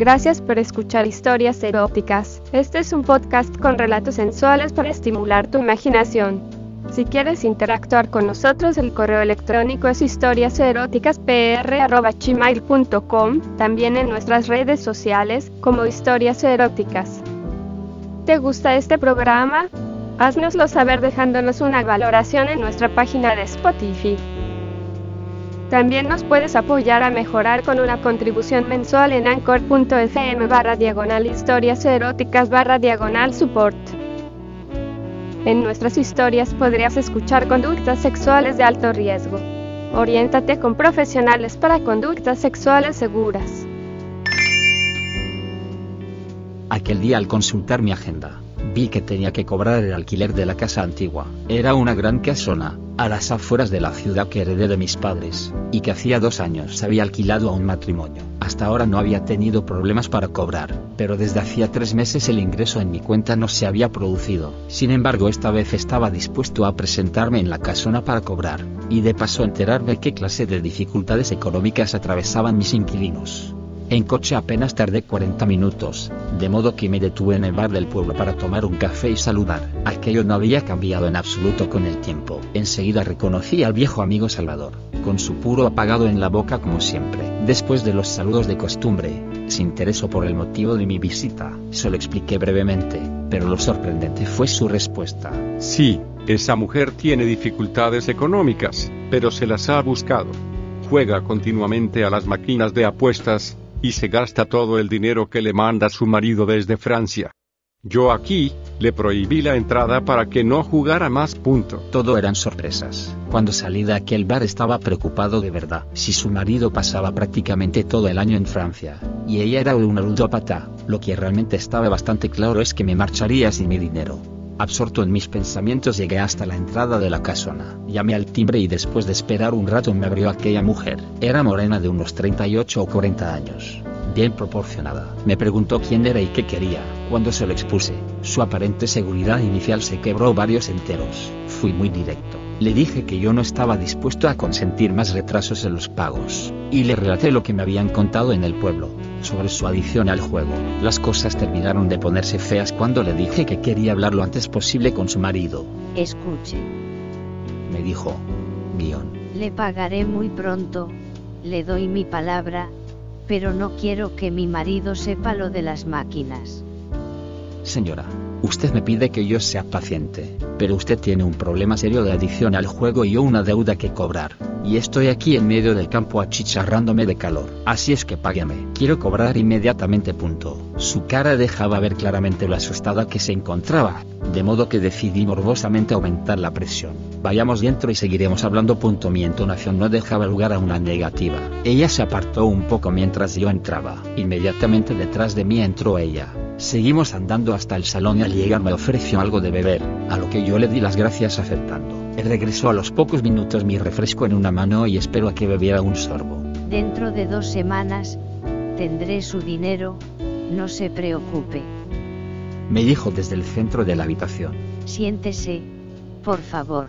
Gracias por escuchar historias eróticas. Este es un podcast con relatos sensuales para estimular tu imaginación. Si quieres interactuar con nosotros, el correo electrónico es historiaseroticaspr.gmail.com, también en nuestras redes sociales como Historias Eróticas. ¿Te gusta este programa? Haznoslo saber dejándonos una valoración en nuestra página de Spotify. También nos puedes apoyar a mejorar con una contribución mensual en anchor.fm barra diagonal historias eróticas barra diagonal support. En nuestras historias podrías escuchar conductas sexuales de alto riesgo. Oriéntate con profesionales para conductas sexuales seguras. Aquel día al consultar mi agenda, vi que tenía que cobrar el alquiler de la casa antigua. Era una gran casona, a las afueras de la ciudad que heredé de mis padres, y que hacía dos años había alquilado a un matrimonio. Hasta ahora no había tenido problemas para cobrar, pero desde hacía tres meses el ingreso en mi cuenta no se había producido. Sin embargo, esta vez estaba dispuesto a presentarme en la casona para cobrar, y de paso enterarme qué clase de dificultades económicas atravesaban mis inquilinos. En coche apenas tardé 40 minutos, de modo que me detuve en el bar del pueblo para tomar un café y saludar. Aquello no había cambiado en absoluto con el tiempo. Enseguida reconocí al viejo amigo Salvador, con su puro apagado en la boca como siempre. Después de los saludos de costumbre, se interesó por el motivo de mi visita. Se lo expliqué brevemente, pero lo sorprendente fue su respuesta. Sí, esa mujer tiene dificultades económicas, pero se las ha buscado. Juega continuamente a las máquinas de apuestas, y se gasta todo el dinero que le manda su marido desde Francia. Yo aquí, le prohibí la entrada para que no jugara más punto. Todo eran sorpresas. Cuando salí de aquel bar estaba preocupado de verdad. Si su marido pasaba prácticamente todo el año en Francia, y ella era una ludópata, lo que realmente estaba bastante claro es que me marcharía sin mi dinero. Absorto en mis pensamientos llegué hasta la entrada de la casona. Llamé al timbre y después de esperar un rato me abrió aquella mujer. Era morena de unos 38 o 40 años. Bien proporcionada. Me preguntó quién era y qué quería. Cuando se lo expuse, su aparente seguridad inicial se quebró varios enteros. Fui muy directo. Le dije que yo no estaba dispuesto a consentir más retrasos en los pagos, y le relaté lo que me habían contado en el pueblo, sobre su adicción al juego. Las cosas terminaron de ponerse feas cuando le dije que quería hablar lo antes posible con su marido. Escuche, Me dijo, guion, le pagaré muy pronto, le doy mi palabra, pero no quiero que mi marido sepa lo de las máquinas. señora, usted me pide que yo sea paciente, pero usted tiene un problema serio de adicción al juego y yo una deuda que cobrar. Y estoy aquí en medio del campo achicharrándome de calor. Así es que págueme. Quiero cobrar inmediatamente. Punto. Su cara dejaba ver claramente lo asustada que se encontraba, de modo que decidí morbosamente aumentar la presión. Vayamos dentro y seguiremos hablando. Punto. Mi entonación no dejaba lugar a una negativa. Ella se apartó un poco mientras yo entraba. Inmediatamente detrás de mí entró ella. Seguimos andando hasta el salón y llegar me ofreció algo de beber, a lo que yo le di las gracias aceptando. Él regresó a los pocos minutos mi refresco en una mano y espero a que bebiera un sorbo. Dentro de dos semanas, tendré su dinero, no se preocupe. Me dijo desde el centro de la habitación. Siéntese, por favor.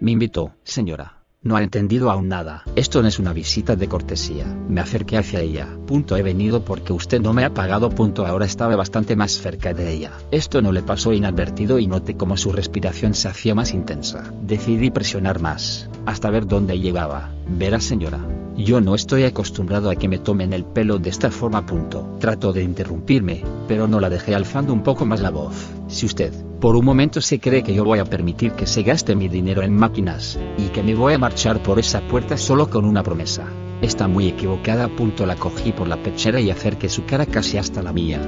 Me invitó, señora. No ha entendido aún nada. Esto no es una visita de cortesía. Me acerqué hacia ella. Punto he venido porque usted no me ha pagado. Punto ahora estaba bastante más cerca de ella. Esto no le pasó inadvertido y noté como su respiración se hacía más intensa. Decidí presionar más, hasta ver dónde llegaba. Verá señora. Yo no estoy acostumbrado a que me tomen el pelo de esta forma. Punto. Trato de interrumpirme, pero no la dejé alzando un poco más la voz. Si usted, por un momento se cree que yo voy a permitir que se gaste mi dinero en máquinas, y que me voy a marchar por esa puerta solo con una promesa. Está muy equivocada. Punto la cogí por la pechera y acerqué su cara casi hasta la mía.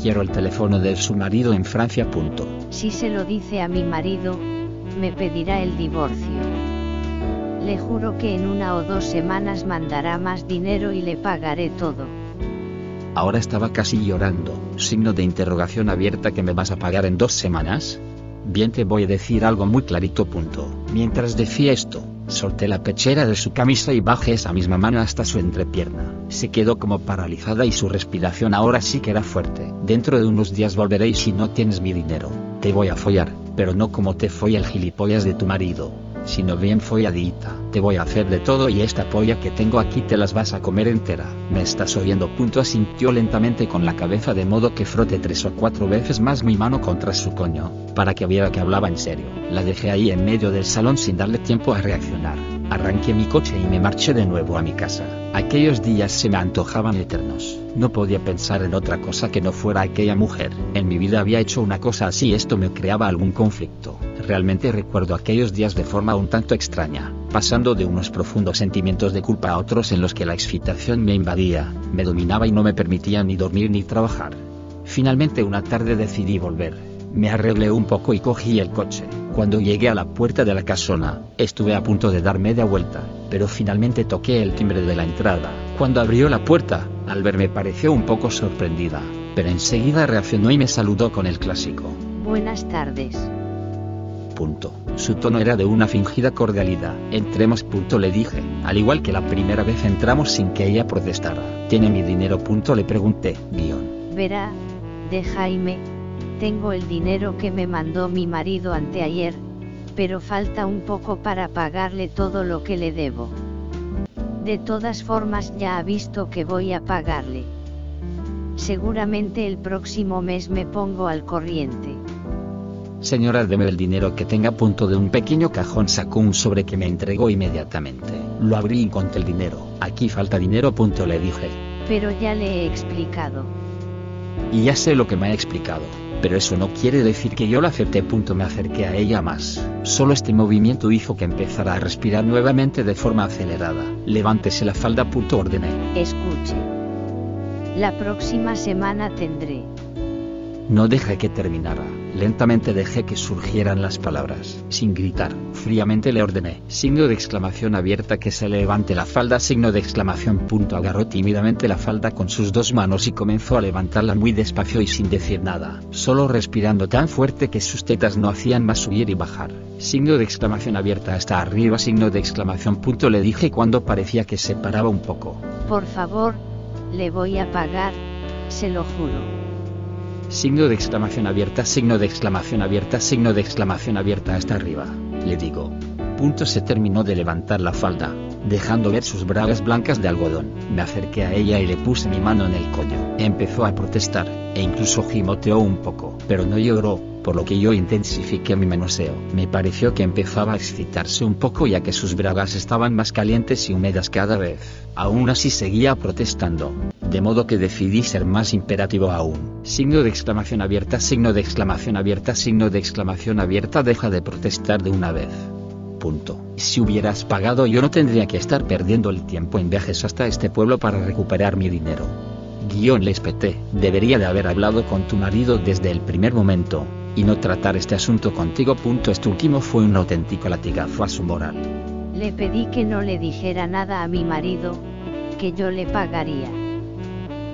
Quiero el teléfono de su marido en Francia. Punto. Si se lo dice a mi marido, me pedirá el divorcio. Le juro que en una o dos semanas mandará más dinero y le pagaré todo. Ahora estaba casi llorando, signo de interrogación abierta que me vas a pagar en dos semanas. Bien te voy a decir algo muy clarito. Punto. Mientras decía esto, solté la pechera de su camisa y bajé esa misma mano hasta su entrepierna. Se quedó como paralizada y su respiración ahora sí que era fuerte. Dentro de unos días volveré y si no tienes mi dinero, te voy a follar, pero no como te folla el gilipollas de tu marido. Sino bien folladita. Te voy a hacer de todo y esta polla que tengo aquí te las vas a comer entera. Me estás oyendo. Punto asintió lentamente con la cabeza de modo que frote tres o cuatro veces más mi mano contra su coño, para que viera que hablaba en serio. La dejé ahí en medio del salón sin darle tiempo a reaccionar. Arranqué mi coche y me marché de nuevo a mi casa. Aquellos días se me antojaban eternos. No podía pensar en otra cosa que no fuera aquella mujer. En mi vida había hecho una cosa así, esto me creaba algún conflicto. Realmente recuerdo aquellos días de forma un tanto extraña, pasando de unos profundos sentimientos de culpa a otros en los que la excitación me invadía, me dominaba y no me permitía ni dormir ni trabajar. Finalmente una tarde decidí volver. Me arreglé un poco y cogí el coche. Cuando llegué a la puerta de la casona, estuve a punto de dar media vuelta, pero finalmente toqué el timbre de la entrada. Cuando abrió la puerta, al verme pareció un poco sorprendida, pero enseguida reaccionó y me saludó con el clásico. Buenas tardes. Punto. Su tono era de una fingida cordialidad. Entremos. Punto le dije, al igual que la primera vez entramos sin que ella protestara. ¿Tiene mi dinero? Punto le pregunté, guion. Verá, de Jaime, tengo el dinero que me mandó mi marido anteayer, pero falta un poco para pagarle todo lo que le debo. De todas formas ya ha visto que voy a pagarle. Seguramente el próximo mes me pongo al corriente. Señora, deme el dinero que tenga. Punto de un pequeño cajón sacó un sobre que me entregó inmediatamente. Lo abrí y conté el dinero. Aquí falta dinero. Punto le dije. Pero ya le he explicado. Y ya sé lo que me ha explicado. Pero eso no quiere decir que yo la acepté. Punto me acerqué a ella más. Solo este movimiento hizo que empezara a respirar nuevamente de forma acelerada. Levántese la falda. Punto ordené. Escuche. La próxima semana tendré. No dejé que terminara. Lentamente dejé que surgieran las palabras. Sin gritar, fríamente le ordené. Signo de exclamación abierta que se levante la falda. Signo de exclamación. Punto agarró tímidamente la falda con sus dos manos y comenzó a levantarla muy despacio y sin decir nada. Solo respirando tan fuerte que sus tetas no hacían más subir y bajar. Signo de exclamación abierta hasta arriba. Signo de exclamación. Punto le dije cuando parecía que se paraba un poco. Por favor, le voy a pagar, se lo juro. Signo de exclamación abierta, signo de exclamación abierta, signo de exclamación abierta hasta arriba. Le digo. Punto se terminó de levantar la falda, dejando ver sus bragas blancas de algodón. Me acerqué a ella y le puse mi mano en el coño. Empezó a protestar, e incluso gimoteó un poco, pero no lloró, por lo que yo intensifiqué mi manoseo. Me pareció que empezaba a excitarse un poco ya que sus bragas estaban más calientes y húmedas cada vez. Aún así seguía protestando, de modo que decidí ser más imperativo aún. Signo de exclamación abierta, signo de exclamación abierta, signo de exclamación abierta, deja de protestar de una vez. Punto. Si hubieras pagado yo no tendría que estar perdiendo el tiempo en viajes hasta este pueblo para recuperar mi dinero. Guión les peté, debería de haber hablado con tu marido desde el primer momento, y no tratar este asunto contigo. Punto. Este último fue un auténtico latigazo a su moral. Le pedí que no le dijera nada a mi marido, que yo le pagaría.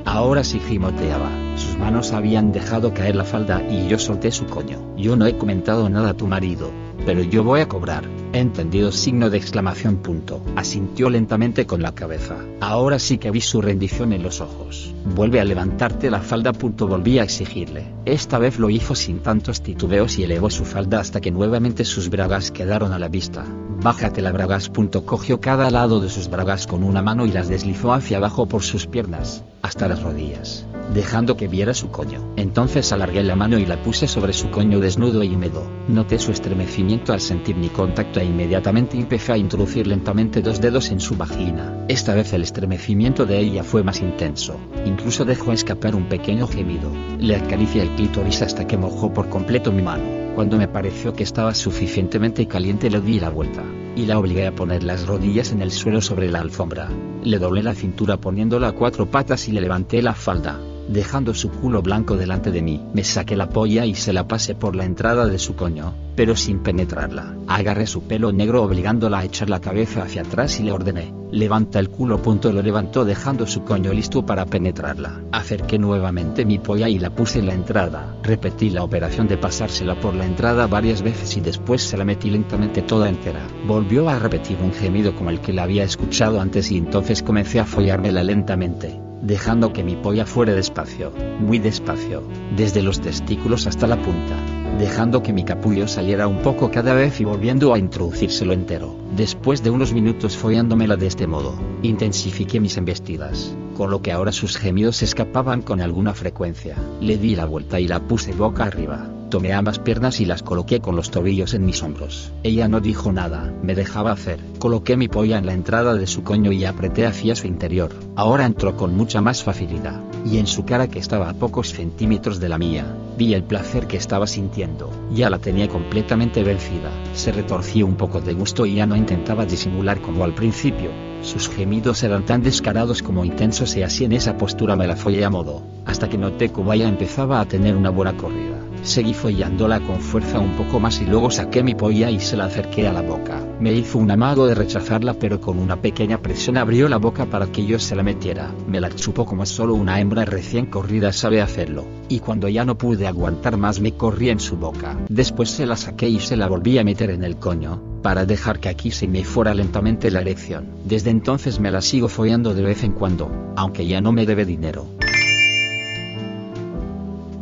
Ahora sí gimoteaba, sus manos habían dejado caer la falda y yo solté su coño. Yo no he comentado nada a tu marido, pero yo voy a cobrar. Entendido signo de exclamación punto. Asintió lentamente con la cabeza. Ahora sí que vi su rendición en los ojos. Vuelve a levantarte la falda punto volví a exigirle. Esta vez lo hizo sin tantos titubeos y elevó su falda hasta que nuevamente sus bragas quedaron a la vista. Bájate la bragas punto cogió cada lado de sus bragas con una mano y las deslizó hacia abajo por sus piernas, hasta las rodillas dejando que viera su coño. Entonces alargué la mano y la puse sobre su coño desnudo y húmedo. Noté su estremecimiento al sentir mi contacto e inmediatamente empecé a introducir lentamente dos dedos en su vagina. Esta vez el estremecimiento de ella fue más intenso. Incluso dejó escapar un pequeño gemido. Le acaricié el clítoris hasta que mojó por completo mi mano. Cuando me pareció que estaba suficientemente caliente le di la vuelta, y la obligué a poner las rodillas en el suelo sobre la alfombra. Le doblé la cintura poniéndola a cuatro patas y le levanté la falda dejando su culo blanco delante de mí. Me saqué la polla y se la pasé por la entrada de su coño, pero sin penetrarla. Agarré su pelo negro obligándola a echar la cabeza hacia atrás y le ordené, levanta el culo. Punto lo levantó dejando su coño listo para penetrarla. Acerqué nuevamente mi polla y la puse en la entrada. Repetí la operación de pasársela por la entrada varias veces y después se la metí lentamente toda entera. Volvió a repetir un gemido como el que la había escuchado antes y entonces comencé a follármela lentamente dejando que mi polla fuera despacio, muy despacio, desde los testículos hasta la punta. dejando que mi capullo saliera un poco cada vez y volviendo a introducírselo entero. Después de unos minutos follándomela de este modo, intensifiqué mis embestidas, con lo que ahora sus gemidos escapaban con alguna frecuencia. Le di la vuelta y la puse boca arriba. Tomé ambas piernas y las coloqué con los tobillos en mis hombros. Ella no dijo nada, me dejaba hacer. Coloqué mi polla en la entrada de su coño y apreté hacia su interior. Ahora entró con mucha más facilidad, y en su cara que estaba a pocos centímetros de la mía, vi el placer que estaba sintiendo. Ya la tenía completamente vencida. Se retorció un poco de gusto y ya no intentaba disimular como al principio. Sus gemidos eran tan descarados como intensos y así en esa postura me la follé a modo, hasta que noté como ella empezaba a tener una buena corrida. Seguí follándola con fuerza un poco más y luego saqué mi polla y se la acerqué a la boca. Me hizo un amago de rechazarla pero con una pequeña presión abrió la boca para que yo se la metiera. Me la chupó como solo una hembra recién corrida sabe hacerlo. Y cuando ya no pude aguantar más me corrí en su boca. Después se la saqué y se la volví a meter en el coño, para dejar que aquí se me fuera lentamente la erección. Desde entonces me la sigo follando de vez en cuando, aunque ya no me debe dinero.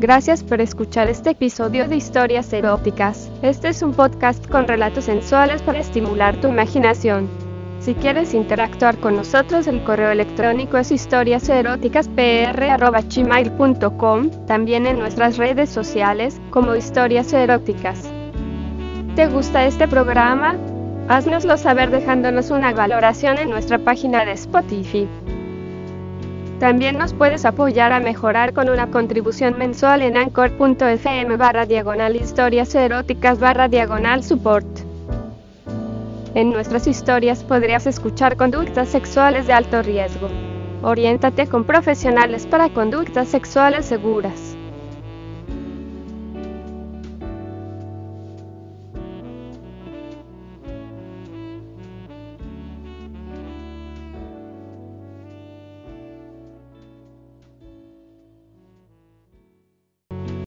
Gracias por escuchar este episodio de Historias Eróticas. Este es un podcast con relatos sensuales para estimular tu imaginación. Si quieres interactuar con nosotros, el correo electrónico es historiaseroticaspr.gmail.com, también en nuestras redes sociales como Historias Eróticas. ¿Te gusta este programa? Haznoslo saber dejándonos una valoración en nuestra página de Spotify. También nos puedes apoyar a mejorar con una contribución mensual en anchor.fm barra diagonal historias eróticas barra diagonal support. En nuestras historias podrías escuchar conductas sexuales de alto riesgo. Oriéntate con profesionales para conductas sexuales seguras.